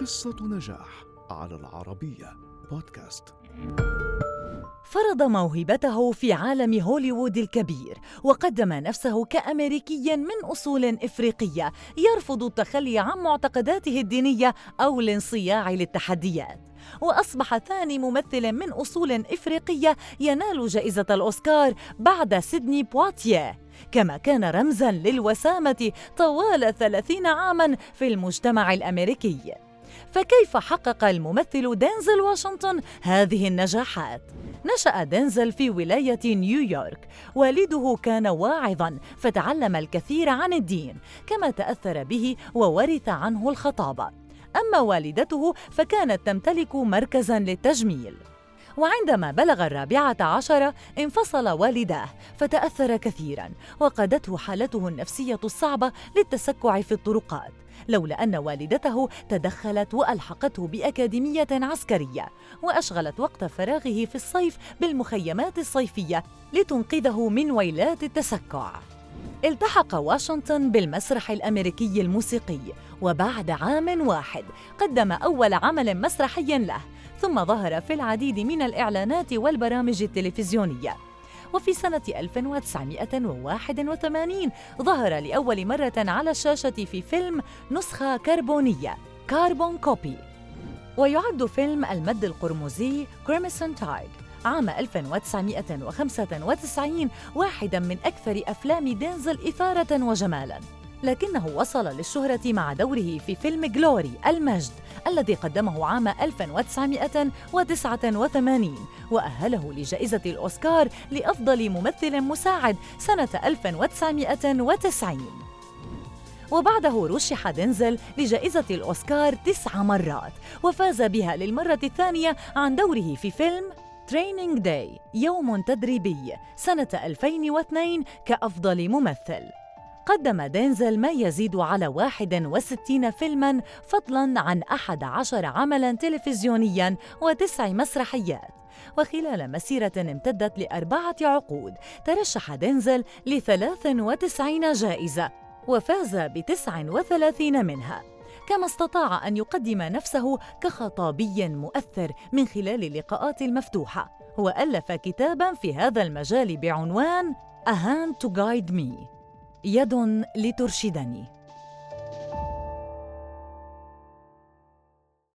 قصة نجاح على العربية بودكاست. فرض موهبته في عالم هوليوود الكبير وقدم نفسه كامريكي من أصول إفريقية يرفض التخلي عن معتقداته الدينية أو الانصياع للتحديات. وأصبح ثاني ممثل من أصول إفريقية ينال جائزة الأوسكار بعد سيدني بواتيه كما كان رمزا للوسامة طوال ثلاثين عاما في المجتمع الأمريكي. فكيف حقق الممثل دينزل واشنطن هذه النجاحات؟ نشأ دينزل في ولاية نيويورك. والده كان واعظا فتعلم الكثير عن الدين كما تأثر به وورث عنه الخطابة. أما والدته فكانت تمتلك مركزا للتجميل. وعندما بلغ الرابعة عشرة انفصل والداه فتأثر كثيرا وقادته حالته النفسية الصعبة للتسكع في الطرقات لولا أن والدته تدخلت وألحقته بأكاديمية عسكرية وأشغلت وقت فراغه في الصيف بالمخيمات الصيفية لتنقذه من ويلات التسكع. التحق واشنطن بالمسرح الأمريكي الموسيقي وبعد عام واحد قدم أول عمل مسرحي له ثم ظهر في العديد من الإعلانات والبرامج التلفزيونية. وفي سنة 1981 ظهر لأول مرة على الشاشة في فيلم نسخة كربونية Carbon Copy ويعد فيلم المد القرمزي Crimson Tide عام 1995 واحدا من أكثر أفلام دينزل إثارة وجمالا. لكنه وصل للشهرة مع دوره في فيلم Glory المجد الذي قدمه عام 1989 وأهله لجائزة الأوسكار لأفضل ممثل مساعد سنة 1990 وبعده رشح دينزل لجائزة الأوسكار تسع مرات وفاز بها للمرة الثانية عن دوره في فيلم Training Day يوم تدريبي سنة 2002 كأفضل ممثل. قدم دينزل ما يزيد على 61 فيلماً فضلاً عن 11 عملاً تلفزيونياً وتسع مسرحيات. وخلال مسيرة امتدت لأربعة عقود ترشح دينزل ل 93 جائزة وفاز ب 39 منها. كما استطاع أن يقدم نفسه كخطابي مؤثر من خلال اللقاءات المفتوحة. وألف كتابا في هذا المجال بعنوان A Hand to Guide Me يد لترشدني